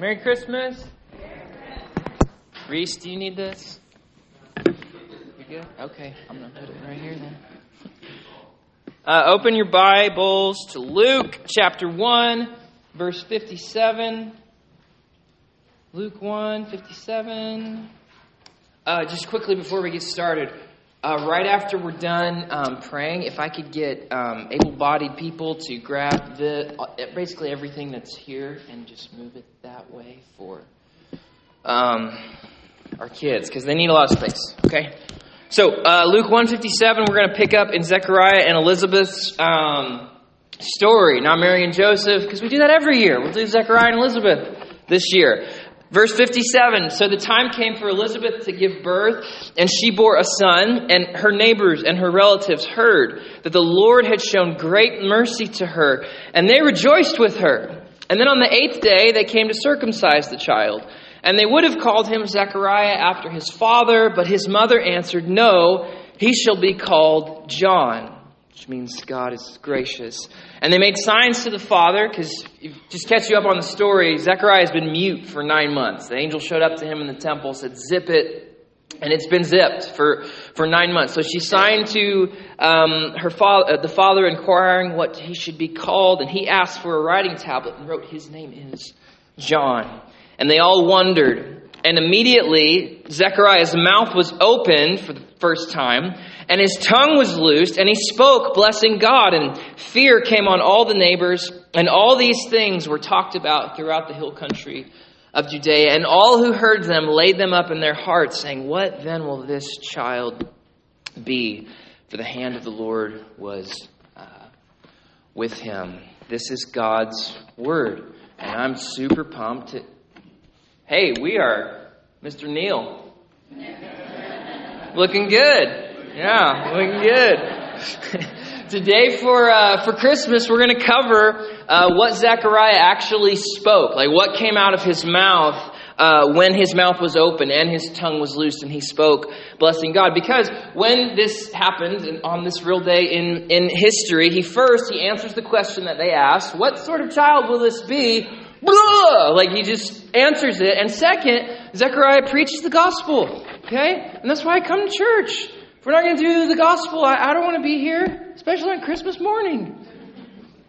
Merry Christmas. Reese, do you need this? You good? Okay, I'm going to put it right here then. Uh, open your Bibles to Luke chapter 1, verse 57. Luke 1, 57. Uh, just quickly before we get started, uh, right after we're done um, praying, if I could get um, able bodied people to grab the uh, basically everything that's here and just move it that way for um, our kids, because they need a lot of space, okay? So, uh, Luke 157, we're going to pick up in Zechariah and Elizabeth's um, story, not Mary and Joseph, because we do that every year. We'll do Zechariah and Elizabeth this year. Verse 57 So the time came for Elizabeth to give birth, and she bore a son, and her neighbors and her relatives heard that the Lord had shown great mercy to her, and they rejoiced with her. And then on the eighth day, they came to circumcise the child. And they would have called him Zechariah after his father, but his mother answered, No, he shall be called John which means God is gracious. And they made signs to the father, because just catch you up on the story, Zechariah has been mute for nine months. The angel showed up to him in the temple, said, Zip it, and it's been zipped for, for nine months. So she signed to um, her father, uh, the father inquiring what he should be called, and he asked for a writing tablet and wrote, His name is John. And they all wondered. And immediately, Zechariah's mouth was opened for the first time, and his tongue was loosed, and he spoke, blessing God. And fear came on all the neighbors, and all these things were talked about throughout the hill country of Judea. And all who heard them laid them up in their hearts, saying, What then will this child be? For the hand of the Lord was uh, with him. This is God's word. And I'm super pumped to. Hey, we are Mr. Neil. Looking good. Yeah, looking good. Today for uh, for Christmas, we're going to cover uh, what Zechariah actually spoke, like what came out of his mouth uh, when his mouth was open and his tongue was loosed and he spoke, blessing God. Because when this happened on this real day in in history, he first he answers the question that they asked: "What sort of child will this be?" Blah! Like he just answers it. And second, Zechariah preaches the gospel. Okay, and that's why I come to church. If we're not going to do the gospel, I, I don't want to be here, especially on Christmas morning.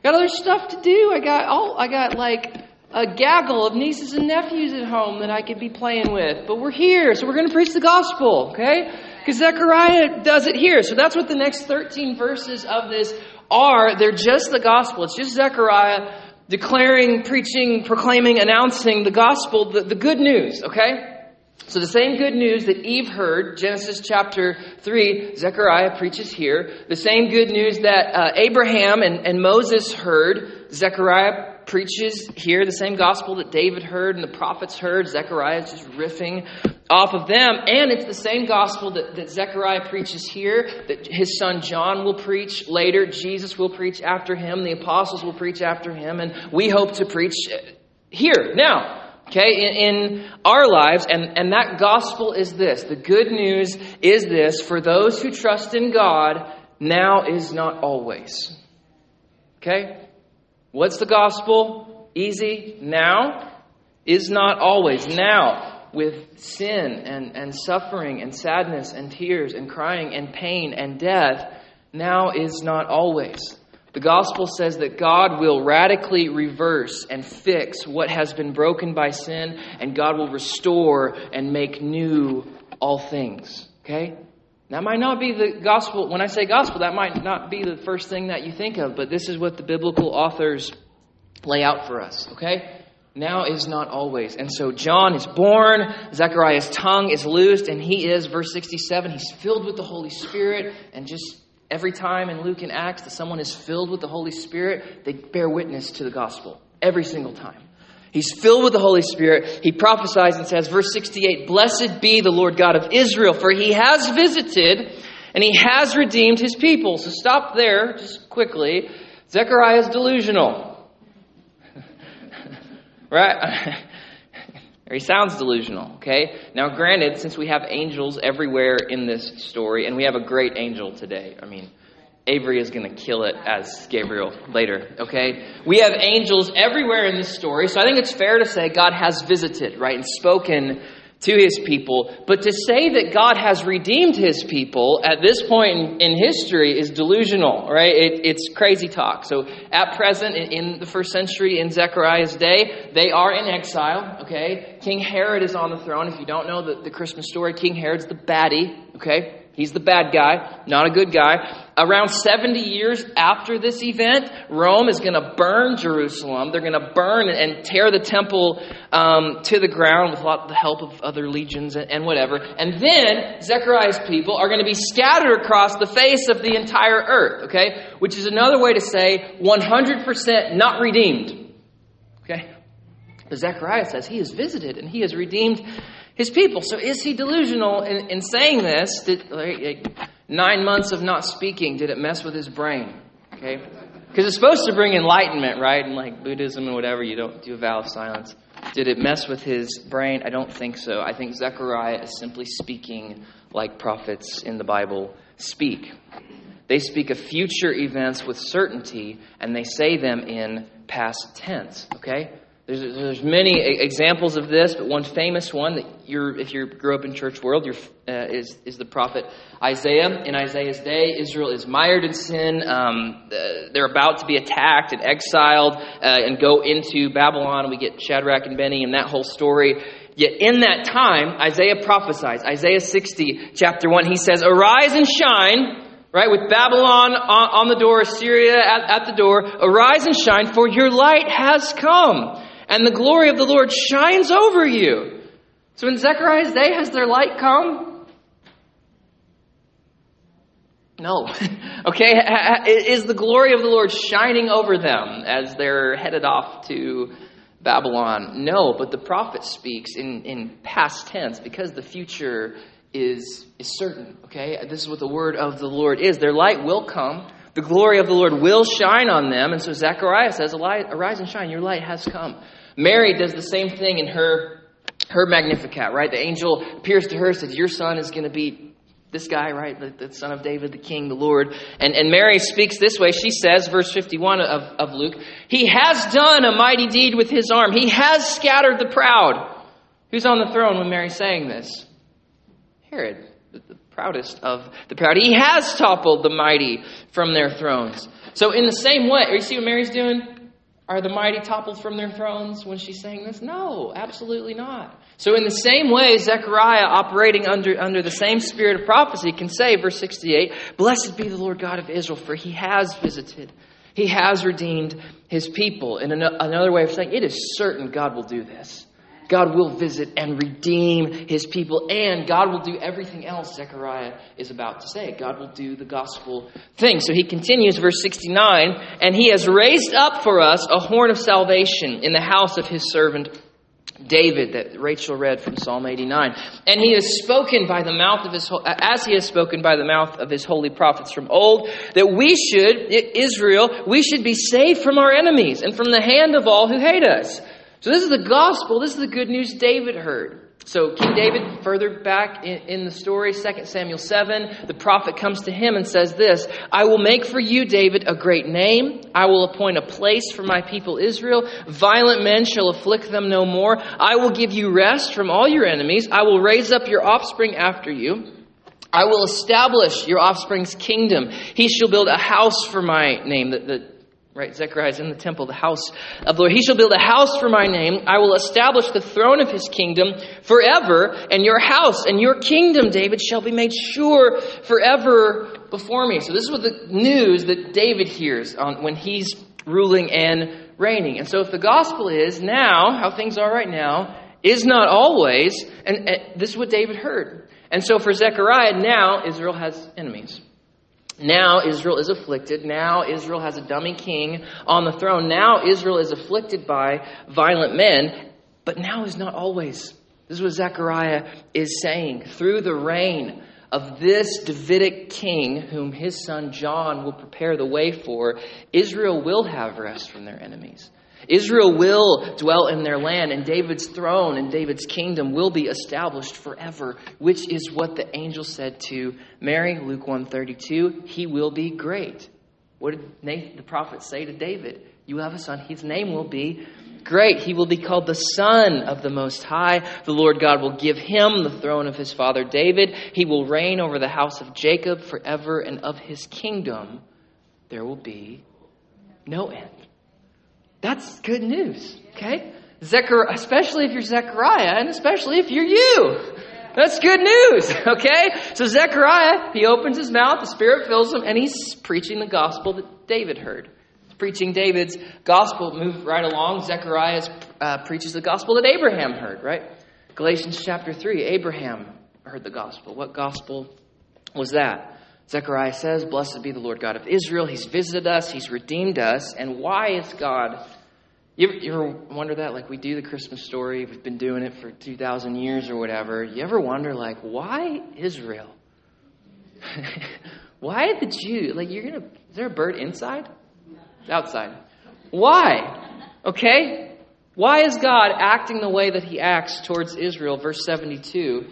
Got other stuff to do. I got all. I got like a gaggle of nieces and nephews at home that I could be playing with. But we're here, so we're going to preach the gospel, okay? Because Zechariah does it here. So that's what the next 13 verses of this are. They're just the gospel. It's just Zechariah declaring, preaching, proclaiming, announcing the gospel, the, the good news, okay? So the same good news that Eve heard, Genesis chapter 3, Zechariah preaches here. The same good news that uh, Abraham and, and Moses heard, Zechariah preaches here. The same gospel that David heard and the prophets heard, Zechariah is just riffing off of them. And it's the same gospel that, that Zechariah preaches here, that his son John will preach later, Jesus will preach after him, the apostles will preach after him, and we hope to preach here. Now, okay, in, in, our lives. And, and that gospel is this the good news is this for those who trust in God, now is not always. Okay? What's the gospel? Easy. Now is not always. Now, with sin and, and suffering and sadness and tears and crying and pain and death, now is not always. The gospel says that God will radically reverse and fix what has been broken by sin, and God will restore and make new all things. Okay? That might not be the gospel. When I say gospel, that might not be the first thing that you think of, but this is what the biblical authors lay out for us. Okay? Now is not always. And so John is born, Zechariah's tongue is loosed, and he is, verse 67, he's filled with the Holy Spirit and just Every time in Luke and Acts that someone is filled with the Holy Spirit, they bear witness to the gospel. Every single time. He's filled with the Holy Spirit. He prophesies and says, verse 68, Blessed be the Lord God of Israel, for he has visited and he has redeemed his people. So stop there just quickly. Zechariah is delusional. right? Or he sounds delusional, okay? Now, granted, since we have angels everywhere in this story, and we have a great angel today, I mean, Avery is going to kill it as Gabriel later, okay? We have angels everywhere in this story, so I think it's fair to say God has visited, right, and spoken to his people. But to say that God has redeemed his people at this point in, in history is delusional, right? It, it's crazy talk. So at present, in, in the first century, in Zechariah's day, they are in exile, okay? King Herod is on the throne. If you don't know the, the Christmas story, King Herod's the baddie, okay? He's the bad guy, not a good guy. Around 70 years after this event, Rome is going to burn Jerusalem. They're going to burn and tear the temple um, to the ground with lot the help of other legions and, whatever. And then Zechariah's people are going to be scattered across the face of the entire earth, okay? Which is another way to say 100% not redeemed, okay? But Zechariah says he is visited and he has redeemed his people. So is he delusional in, in saying this? Did, like, nine months of not speaking, did it mess with his brain? Okay? Because it's supposed to bring enlightenment, right? And like Buddhism and whatever, you don't do a vow of silence. Did it mess with his brain? I don't think so. I think Zechariah is simply speaking like prophets in the Bible speak. They speak of future events with certainty, and they say them in past tense. Okay? There's, there's many examples of this, but one famous one that you're, if you grew up in church world, uh, is, is the prophet Isaiah. In Isaiah's day, Israel is mired in sin. Um, they're about to be attacked and exiled uh, and go into Babylon. We get Shadrach and Benny and that whole story. Yet in that time, Isaiah prophesies. Isaiah 60, chapter 1, he says, Arise and shine right? With Babylon on, the door, Assyria at, at, the door, arise and shine, for your light has come, and the glory of the Lord shines over you. So in Zechariah's day, has their light come? No. okay, is the glory of the Lord shining over them as they're headed off to Babylon? No, but the prophet speaks in, in past tense because the future is, is certain. Okay, this is what the word of the Lord is. Their light will come. The glory of the Lord will shine on them. And so Zechariah says, Arise and shine, your light has come. Mary does the same thing in her her Magnificat, right? The angel appears to her, says, Your son is going to be this guy, right? The, the, son of David, the king, the Lord. And, and Mary speaks this way. She says, verse 51 of, of Luke, He has done a mighty deed with his arm. He has scattered the proud. Who's on the throne when Mary's saying this? Herod, the, the proudest of the proud. He has toppled the mighty from their thrones. So, in the same way, you see what Mary's doing? Are the mighty toppled from their thrones when she's saying this? No, absolutely not. So, in the same way, Zechariah, operating under, under the same spirit of prophecy, can say, verse 68, Blessed be the Lord God of Israel, for he has visited, he has redeemed his people. In another way of saying, it is certain God will do this. God will visit and redeem his people, and God will do everything else Zechariah is about to say. God will do the gospel thing. So he continues, verse 69, and he has raised up for us a horn of salvation in the house of his servant David that Rachel read from Psalm 89. And he has spoken by the mouth of his, as he has spoken by the mouth of his holy prophets from old, that we should, Israel, we should be saved from our enemies and from the hand of all who hate us. So this is the gospel. This is the good news David heard. So King David, further back in, in, the story, 2 Samuel 7, the prophet comes to him and says this, I will make for you, David, a great name. I will appoint a place for my people Israel. Violent men shall afflict them no more. I will give you rest from all your enemies. I will raise up your offspring after you. I will establish your offspring's kingdom. He shall build a house for my name. The, the Right, Zechariah is in the temple, the house of the Lord. He shall build a house for my name. I will establish the throne of his kingdom forever, and your house and your kingdom, David, shall be made sure forever before me. So this is what the news that David hears on, when he's ruling and reigning. And so if the gospel is now, how things are right now, is not always, and, and this is what David heard. And so for Zechariah, now Israel has enemies. Now Israel is afflicted. Now Israel has a dummy king on the throne. Now Israel is afflicted by violent men. But now is not always. This is what Zechariah is saying. Through the reign of this Davidic king, whom his son John will prepare the way for, Israel will have rest from their enemies. Israel will dwell in their land, and David's throne and David's kingdom will be established forever, which is what the angel said to Mary, Luke 132. He will be great. What did Nathan, the prophet say to David? You have a son. His name will be great. He will be called the Son of the Most High. The Lord God will give him the throne of his father David. He will reign over the house of Jacob forever, and of his kingdom there will be no end. That's good news, okay? Zechariah, especially if you're Zechariah, and especially if you're you. That's good news, okay? So Zechariah, he opens his mouth, the Spirit fills him, and he's preaching the gospel that David heard preaching David's gospel. Move right along. Zechariah uh, preaches the gospel that Abraham heard, right? Galatians chapter 3. Abraham heard the gospel. What gospel was that? Zechariah says, Blessed be the Lord God of Israel. He's visited us, He's redeemed us. And why is God. You ever, you ever wonder that? Like we do the Christmas story, we've been doing it for 2,000 years or whatever. You ever wonder, like, why Israel? why the Jew? Like, you're going to. Is there a bird inside? outside. Why? Okay? Why is God acting the way that he acts towards Israel? Verse 72.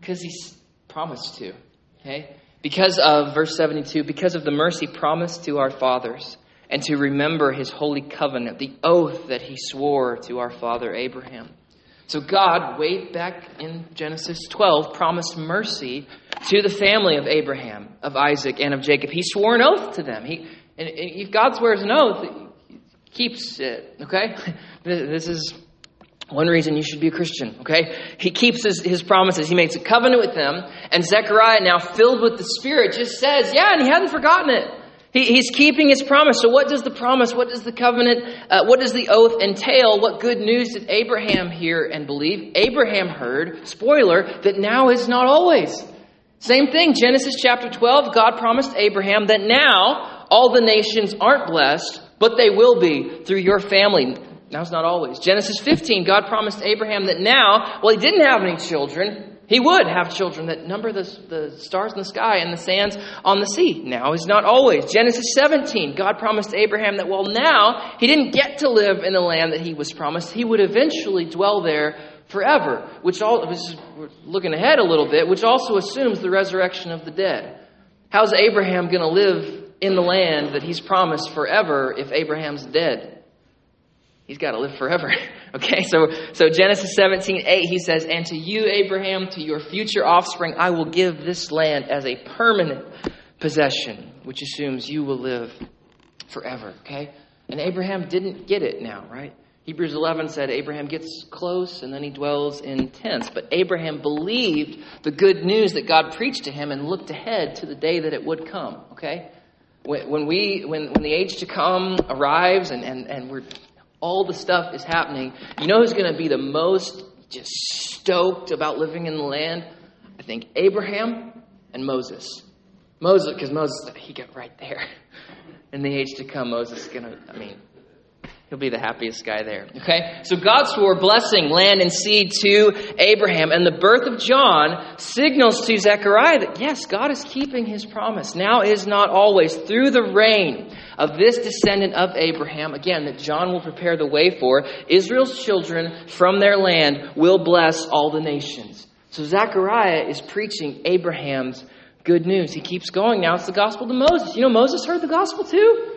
Because he's promised to. Okay? Because of, verse 72, because of the mercy promised to our fathers and to remember his holy covenant, the oath that he swore to our father Abraham. So God, way back in Genesis 12, promised mercy to the family of Abraham, of Isaac, and of Jacob. He swore an oath to them. He, and if God swears an oath, he keeps it, okay? This is one reason you should be a Christian, okay? He keeps his, his promises. He makes a covenant with them. And Zechariah, now filled with the Spirit, just says, yeah, and he hadn't forgotten it. He, he's keeping his promise. So, what does the promise, what does the covenant, uh, what does the oath entail? What good news did Abraham hear and believe? Abraham heard, spoiler, that now is not always. Same thing, Genesis chapter 12, God promised Abraham that now all the nations aren't blessed, but they will be through your family. Now it's not always. Genesis 15, God promised Abraham that now, well, he didn't have any children. He would have children that number the, the stars in the sky and the sands on the sea. Now is not always. Genesis 17, God promised Abraham that, well, now he didn't get to live in the land that he was promised. He would eventually dwell there forever, which all, we're looking ahead a little bit, which also assumes the resurrection of the dead. How's Abraham going to live in the land that he's promised forever if Abraham's dead. He's got to live forever. okay, so, so Genesis 17, 8, he says, And to you, Abraham, to your future offspring, I will give this land as a permanent possession, which assumes you will live forever. Okay? And Abraham didn't get it now, right? Hebrews 11 said Abraham gets close and then he dwells in tents. But Abraham believed the good news that God preached to him and looked ahead to the day that it would come. Okay? when, we when, when the age to come arrives and, and, and we're all the stuff is happening, you know who's going to be the most just stoked about living in the land? I think Abraham and Moses. Moses, because Moses, he got right there. In the age to come, Moses is going to, I mean, He'll be the happiest guy there. Okay? So God swore blessing, land, and seed to Abraham. And the birth of John signals to Zechariah that, yes, God is keeping his promise. Now is not always. Through the reign of this descendant of Abraham, again, that John will prepare the way for, Israel's children from their land will bless all the nations. So Zechariah is preaching Abraham's good news. He keeps going. Now it's the gospel to Moses. You know, Moses heard the gospel too?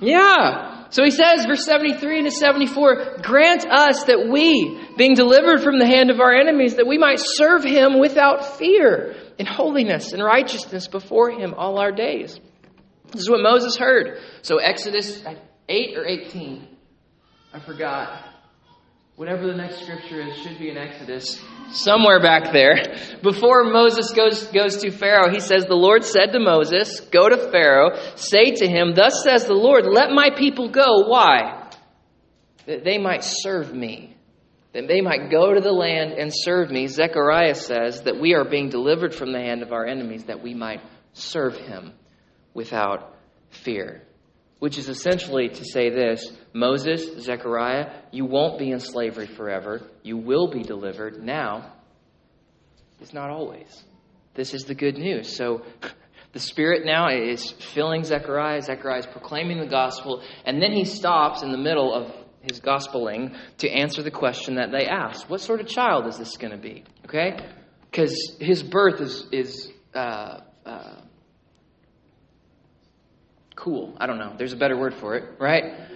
Yeah. So he says, verse 73 to 74, grant us that we, being delivered from the hand of our enemies, that we might serve him without fear, in holiness and righteousness before him all our days. This is what Moses heard. So Exodus 8 or 18, I forgot whatever the next scripture is, should be in Exodus, somewhere back there. Before Moses goes, goes to Pharaoh, he says, The Lord said to Moses, Go to Pharaoh, say to him, Thus says the Lord, let my people go. Why? That they might serve me. That they might go to the land and serve me. Zechariah says that we are being delivered from the hand of our enemies, that we might serve him without fear which is essentially to say this Moses, Zechariah, you won't be in slavery forever. You will be delivered now. It's not always. This is the good news. So the Spirit now is filling Zechariah. Zechariah is proclaiming the gospel. And then he stops in the middle of his gospeling to answer the question that they asked What sort of child is this going to be? Okay? Because his birth is, is uh, uh, cool. I don't know. There's a better word for it, right?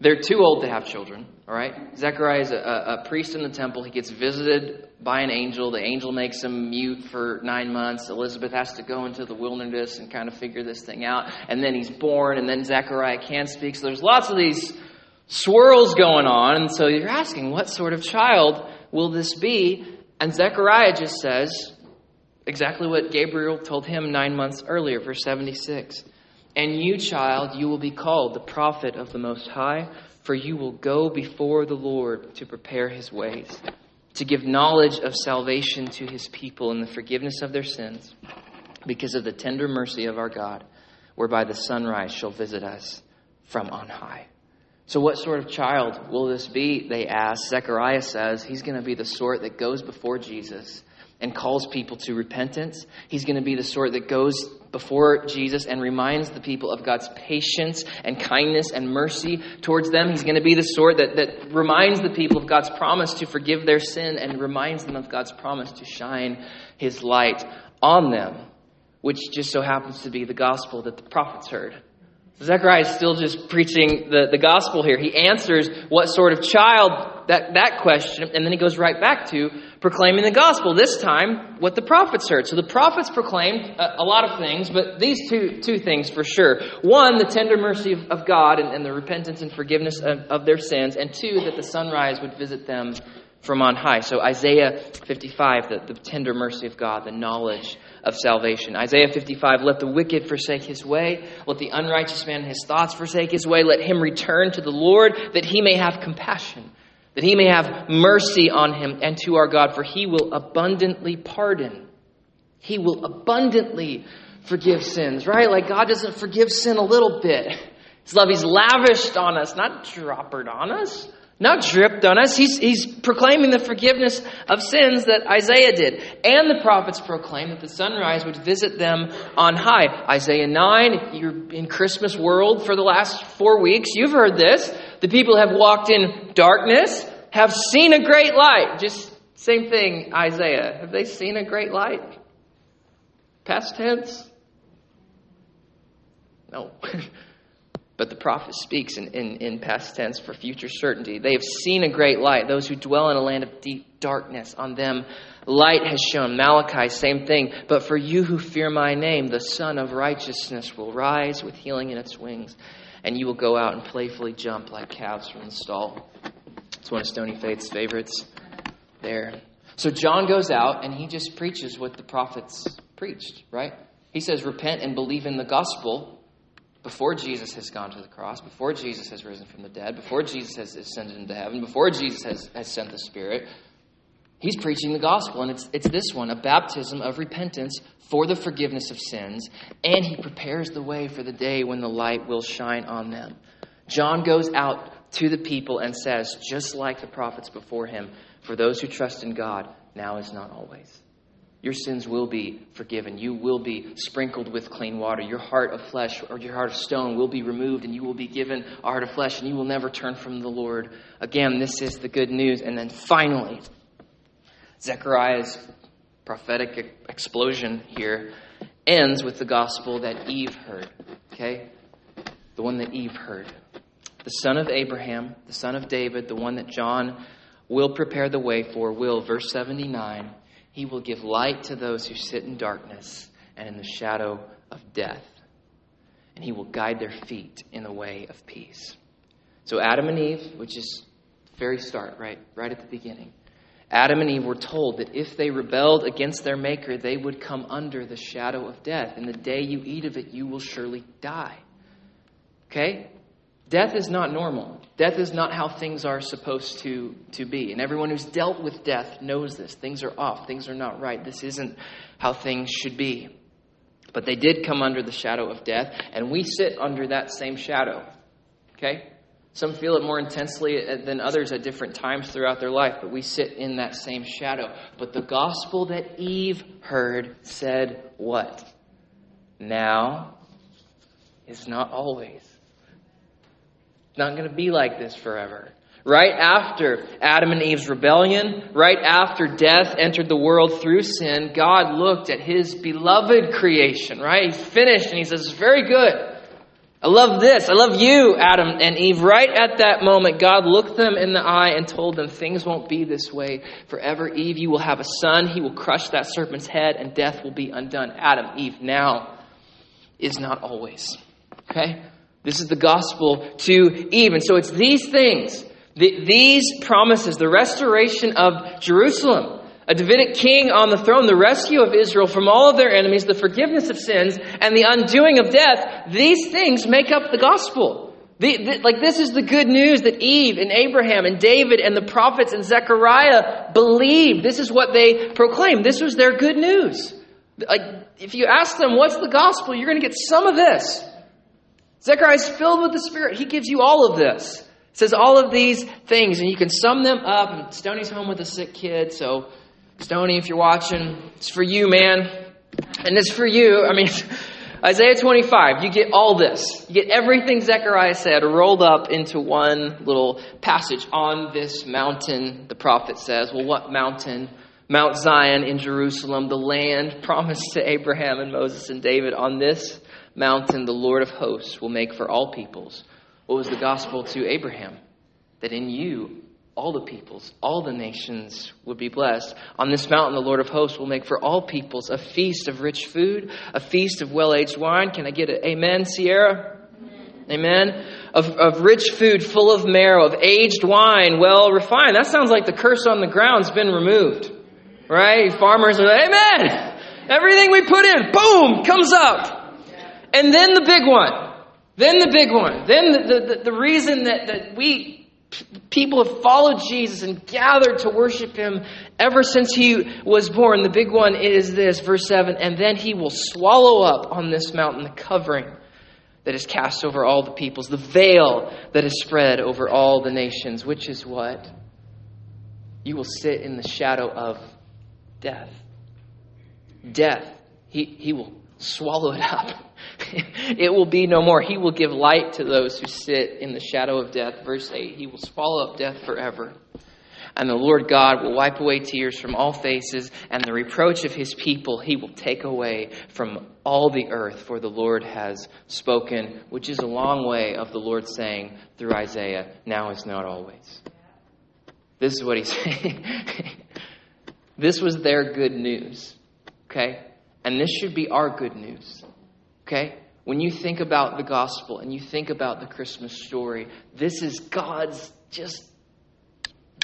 They're too old to have children, all right? Zechariah is a, a, priest in the temple. He gets visited by an angel. The angel makes him mute for nine months. Elizabeth has to go into the wilderness and kind of figure this thing out. And then he's born, and then Zechariah can speak. So there's lots of these swirls going on. And so you're asking, what sort of child will this be? And Zechariah just says exactly what Gabriel told him nine months earlier, verse 76. And you, child, you will be called the prophet of the Most High, for you will go before the Lord to prepare his ways, to give knowledge of salvation to his people and the forgiveness of their sins, because of the tender mercy of our God, whereby the sunrise shall visit us from on high. So, what sort of child will this be? They ask. Zechariah says he's going to be the sort that goes before Jesus and calls people to repentance. He's going to be the sort that goes before Jesus and reminds the people of God's patience and kindness and mercy towards them. He's going to be the sort that, that reminds the people of God's promise to forgive their sin and reminds them of God's promise to shine his light on them, which just so happens to be the gospel that the prophets heard. Zechariah is still just preaching the, the gospel here. He answers what sort of child that, that question, and then he goes right back to proclaiming the gospel. This time, what the prophets heard. So the prophets proclaimed a, a lot of things, but these two, two things for sure. One, the tender mercy of, of God and, and, the repentance and forgiveness of, of their sins, and two, that the sunrise would visit them from on high. So Isaiah 55, the, the tender mercy of God, the knowledge of salvation. Isaiah 55, let the wicked forsake his way, let the unrighteous man his thoughts forsake his way, let him return to the Lord, that he may have compassion, that he may have mercy on him and to our God, for he will abundantly pardon. He will abundantly forgive sins, right? Like God doesn't forgive sin a little bit. His love, He's lavished on us, not droppered on us not dripped on us. He's, he's proclaiming the forgiveness of sins that Isaiah did. And the prophets proclaim that the sunrise would visit them on high. Isaiah 9, you're in Christmas world for the last four weeks. You've heard this. The people have walked in darkness, have seen a great light. Just same thing, Isaiah. Have they seen a great light? Past tense? No. But the prophet speaks in, in, in, past tense for future certainty. They have seen a great light. Those who dwell in a land of deep darkness, on them light has shone. Malachi, same thing. But for you who fear my name, the Sun of Righteousness will rise with healing in its wings, and you will go out and playfully jump like calves from the stall. It's one of Stony Faith's favorites there. So John goes out and he just preaches what the prophets preached, right? He says, Repent and believe in the gospel before Jesus has gone to the cross, before Jesus has risen from the dead, before Jesus has ascended into heaven, before Jesus has, has sent the Spirit, he's preaching the gospel. And it's, it's this one a baptism of repentance for the forgiveness of sins, and he prepares the way for the day when the light will shine on them. John goes out to the people and says, just like the prophets before him, for those who trust in God, now is not always. Your sins will be forgiven. You will be sprinkled with clean water. Your heart of flesh or your heart of stone will be removed, and you will be given a heart of flesh, and you will never turn from the Lord. Again, this is the good news. And then finally, Zechariah's prophetic explosion here ends with the gospel that Eve heard. Okay? The one that Eve heard. The son of Abraham, the son of David, the one that John will prepare the way for, will, verse 79 he will give light to those who sit in darkness and in the shadow of death. And he will guide their feet in the way of peace. So, Adam and Eve, which is very start, right? Right at the beginning. Adam and Eve were told that if they rebelled against their Maker, they would come under the shadow of death. And the day you eat of it, you will surely die. Okay? Death is not normal. Death is not how things are supposed to, to be. And everyone who's dealt with death knows this. Things are off. Things are not right. This isn't how things should be. But they did come under the shadow of death, and we sit under that same shadow. Okay? Some feel it more intensely uh, than others at different times throughout their life, but we sit in that same shadow. But the gospel that Eve heard said what? Now is not always not going to be like this forever. right after Adam and Eve's rebellion, right after death entered the world through sin, God looked at his beloved creation, right? He finished and he says, Very good. I love this. I love you, Adam and Eve. Right at that moment, God looked them in the eye and told them, Things won't be this way forever. Eve, you will have a son. He will crush that serpent's head, and death will be undone. Adam, Eve, now is not always. Okay? This is the gospel to Eve. And so it's these things, these promises, the restoration of Jerusalem a Davidic king on the throne, the rescue of Israel from all of their enemies, the forgiveness of sins, and the undoing of death, these things make up the gospel. The, the, like, this is the good news that Eve and Abraham and David and the prophets and Zechariah believed. This is what they proclaimed. This was their good news. Like, if you ask them, what's the gospel, you're going to get some of this. Zechariah is filled with the Spirit. He gives you all of this. It says all of these things, and you can sum them up. And Stoney's home with a sick kid, so Stony, if you're watching, it's for you, man. And it's for you. I mean, Isaiah 25, you get all this. You get everything Zechariah said rolled up into one little passage on this mountain, the prophet says. Well, what mountain? Mount Zion in Jerusalem, the land promised to Abraham and Moses and David. On this mountain, the Lord of hosts will make for all peoples. What was the gospel to Abraham? That in you all the peoples, all the nations would be blessed. On this mountain, the Lord of hosts will make for all peoples a feast of rich food, a feast of well aged wine. Can I get an amen, Sierra? Amen. amen. Of, of rich food full of marrow, of aged wine, well refined. That sounds like the curse on the ground's been removed. Right? Farmers are like, Amen. Everything we put in, boom, comes up. And then the big one. Then the big one. Then the, the, the reason that, that we people have followed Jesus and gathered to worship him ever since he was born. The big one is this, verse 7 and then he will swallow up on this mountain the covering that is cast over all the peoples, the veil that is spread over all the nations, which is what? You will sit in the shadow of death. Death. He, he will swallow it up. it will be no more. He will give light to those who sit in the shadow of death. Verse 8 He will swallow up death forever. And the Lord God will wipe away tears from all faces, and the reproach of his people he will take away from all the earth, for the Lord has spoken, which is a long way of the Lord saying through Isaiah, Now is not always. This is what he's saying. this was their good news. Okay? And this should be our good news. Okay? When you think about the gospel and you think about the Christmas story, this is God's just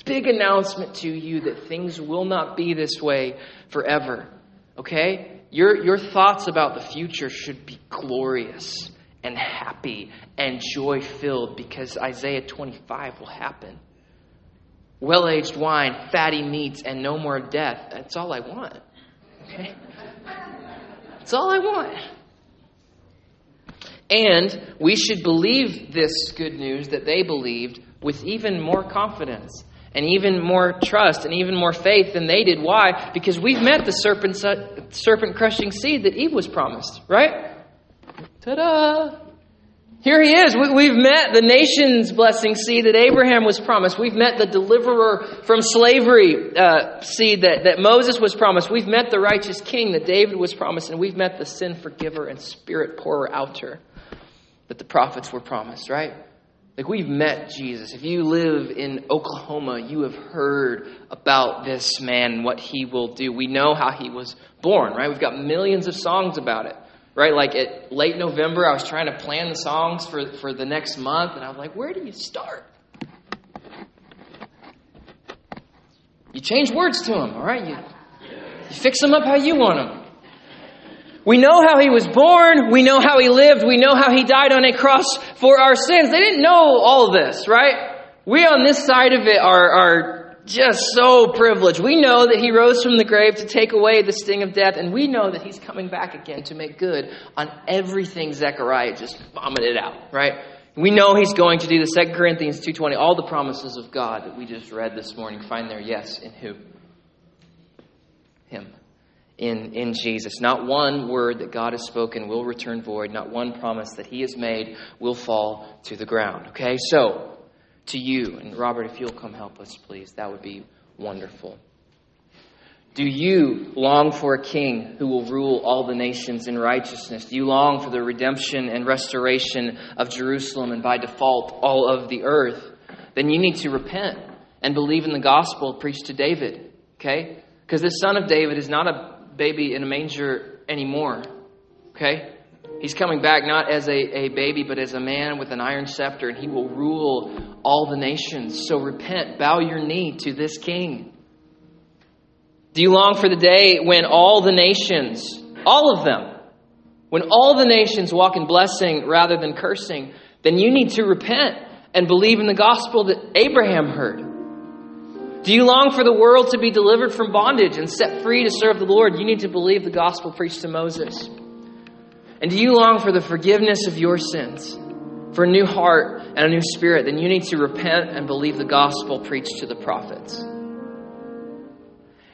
big announcement to you that things will not be this way forever. Okay? Your, your thoughts about the future should be glorious and happy and joy filled because Isaiah 25 will happen. Well aged wine, fatty meats, and no more death. That's all I want. Okay? That's all I want. And we should believe this good news that they believed with even more confidence and even more trust and even more faith than they did. Why? Because we've met the serpent, serpent crushing seed that Eve was promised, right? Ta da! Here he is. We, have met the nation's blessing seed that Abraham was promised. We've met the deliverer from slavery uh, seed that, that Moses was promised. We've met the righteous king that David was promised. And we've met the sin forgiver and spirit pourer outer that the prophets were promised, right? Like we've met Jesus. If you live in Oklahoma, you have heard about this man, what he will do. We know how he was born, right? We've got millions of songs about it right? Like at late November, I was trying to plan the songs for, for the next month, and I was like, where do you start? You change words to them, all right? You, you fix them up how you want them. We know how he was born. We know how he lived. We know how he died on a cross for our sins. They didn't know all this, right? We on this side of it are, are just so privileged. We know that he rose from the grave to take away the sting of death, and we know that he's coming back again to make good on everything Zechariah just vomited out, right? We know he's going to do the 2 Corinthians 2.20, all the promises of God that we just read this morning find their yes in who? Him. In, in Jesus. Not one word that God has spoken will return void. Not one promise that he has made will fall to the ground. Okay, so to you. And Robert, if you'll come help us, please, that would be wonderful. Do you long for a king who will rule all the nations in righteousness? Do you long for the redemption and restoration of Jerusalem and by default all of the earth? Then you need to repent and believe in the gospel preached to David, okay? Because the son of David is not a baby in a manger anymore, okay? He's coming back not as a, a baby, but as a man with an iron scepter, and he will rule all the nations. So repent, bow your knee to this king. Do you long for the day when all the nations, all of them, when all the nations walk in blessing rather than cursing, then you need to repent and believe in the gospel that Abraham heard. Do you long for the world to be delivered from bondage and set free to serve the Lord? You need to believe the gospel preached to Moses. And do you long for the forgiveness of your sins, for a new heart and a new spirit? Then you need to repent and believe the gospel preached to the prophets.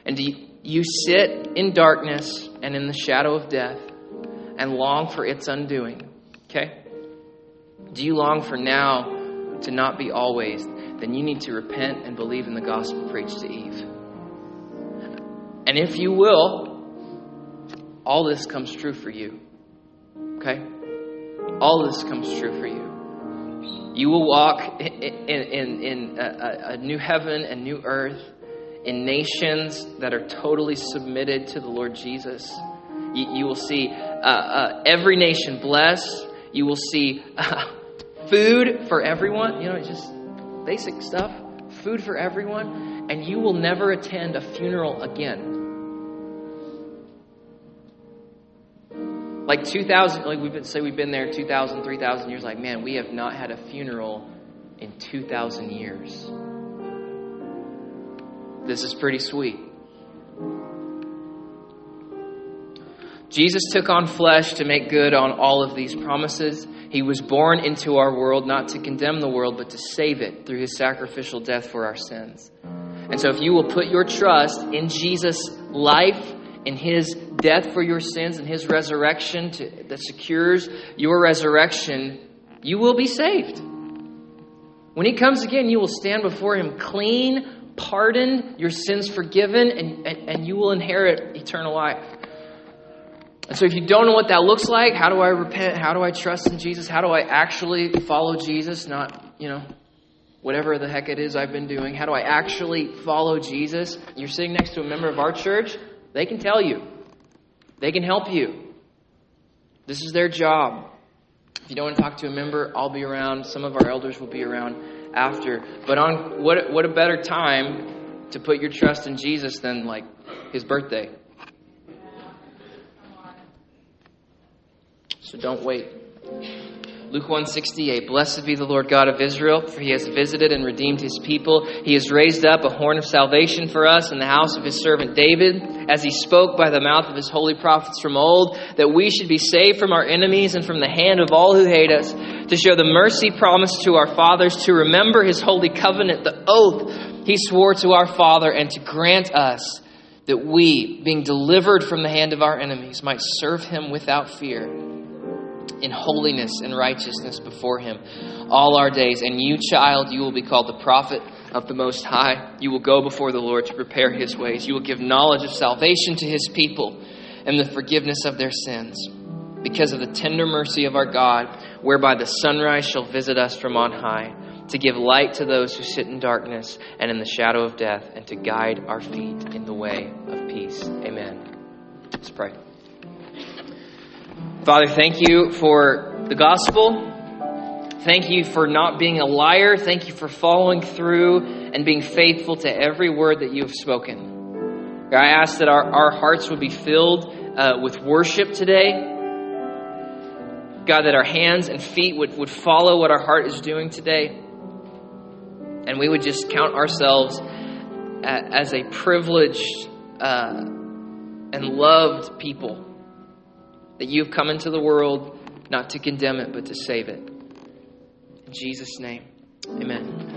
And do you sit in darkness and in the shadow of death and long for its undoing? Okay? Do you long for now to not be always? Then you need to repent and believe in the gospel preached to Eve. And if you will, all this comes true for you. Okay? All this comes true for you. You will walk in, in, in a, a new heaven and new earth in nations that are totally submitted to the Lord Jesus. You, you will see uh, uh, every nation blessed. You will see uh, food for everyone. You know, just basic stuff. Food for everyone. And you will never attend a funeral again. Like 2,000, like we've been, say we've been there 2,000, 3,000 years, like, man, we have not had a funeral in 2,000 years. This is pretty sweet. Jesus took on flesh to make good on all of these promises. He was born into our world not to condemn the world, but to save it through his sacrificial death for our sins. And so, if you will put your trust in Jesus' life, in his death for your sins, and his resurrection to, that secures your resurrection, you will be saved. When he comes again, you will stand before him clean, pardoned, your sins forgiven, and, and, and you will inherit eternal life. And so, if you don't know what that looks like, how do I repent? How do I trust in Jesus? How do I actually follow Jesus? Not, you know, whatever the heck it is I've been doing. How do I actually follow Jesus? You're sitting next to a member of our church, they can tell you, they can help you. This is their job. If you don't want to talk to a member, I'll be around. Some of our elders will be around after. But on what what a better time to put your trust in Jesus than like his birthday. So don't wait. Luke 168, Blessed be the Lord God of Israel, for he has visited and redeemed his people. He has raised up a horn of salvation for us in the house of his servant David, as he spoke by the mouth of his holy prophets from old, that we should be saved from our enemies and from the hand of all who hate us, to show the mercy promised to our fathers, to remember his holy covenant, the oath he swore to our Father, and to grant us that we, being delivered from the hand of our enemies, might serve him without fear in holiness and righteousness before him all our days. And you, child, you will be called the prophet of the Most High. You will go before the Lord to prepare his ways. You will give knowledge of salvation to his people and the forgiveness of their sins. Because of the tender mercy of our God, whereby the sunrise shall visit us from on high, to give light to those who sit in darkness and in the shadow of death, and to guide our feet in the way of peace. Amen. Let's pray. Father, thank you for the gospel. Thank you for not being a liar. Thank you for following through and being faithful to every word that you have spoken. God, I ask that our, our hearts would be filled uh, with worship today. God, that our hands and feet would, would follow what our heart is doing today. And we would just count ourselves as a privileged uh, and loved people that you have come into the world not to condemn it, but to save it. In Jesus' name, amen.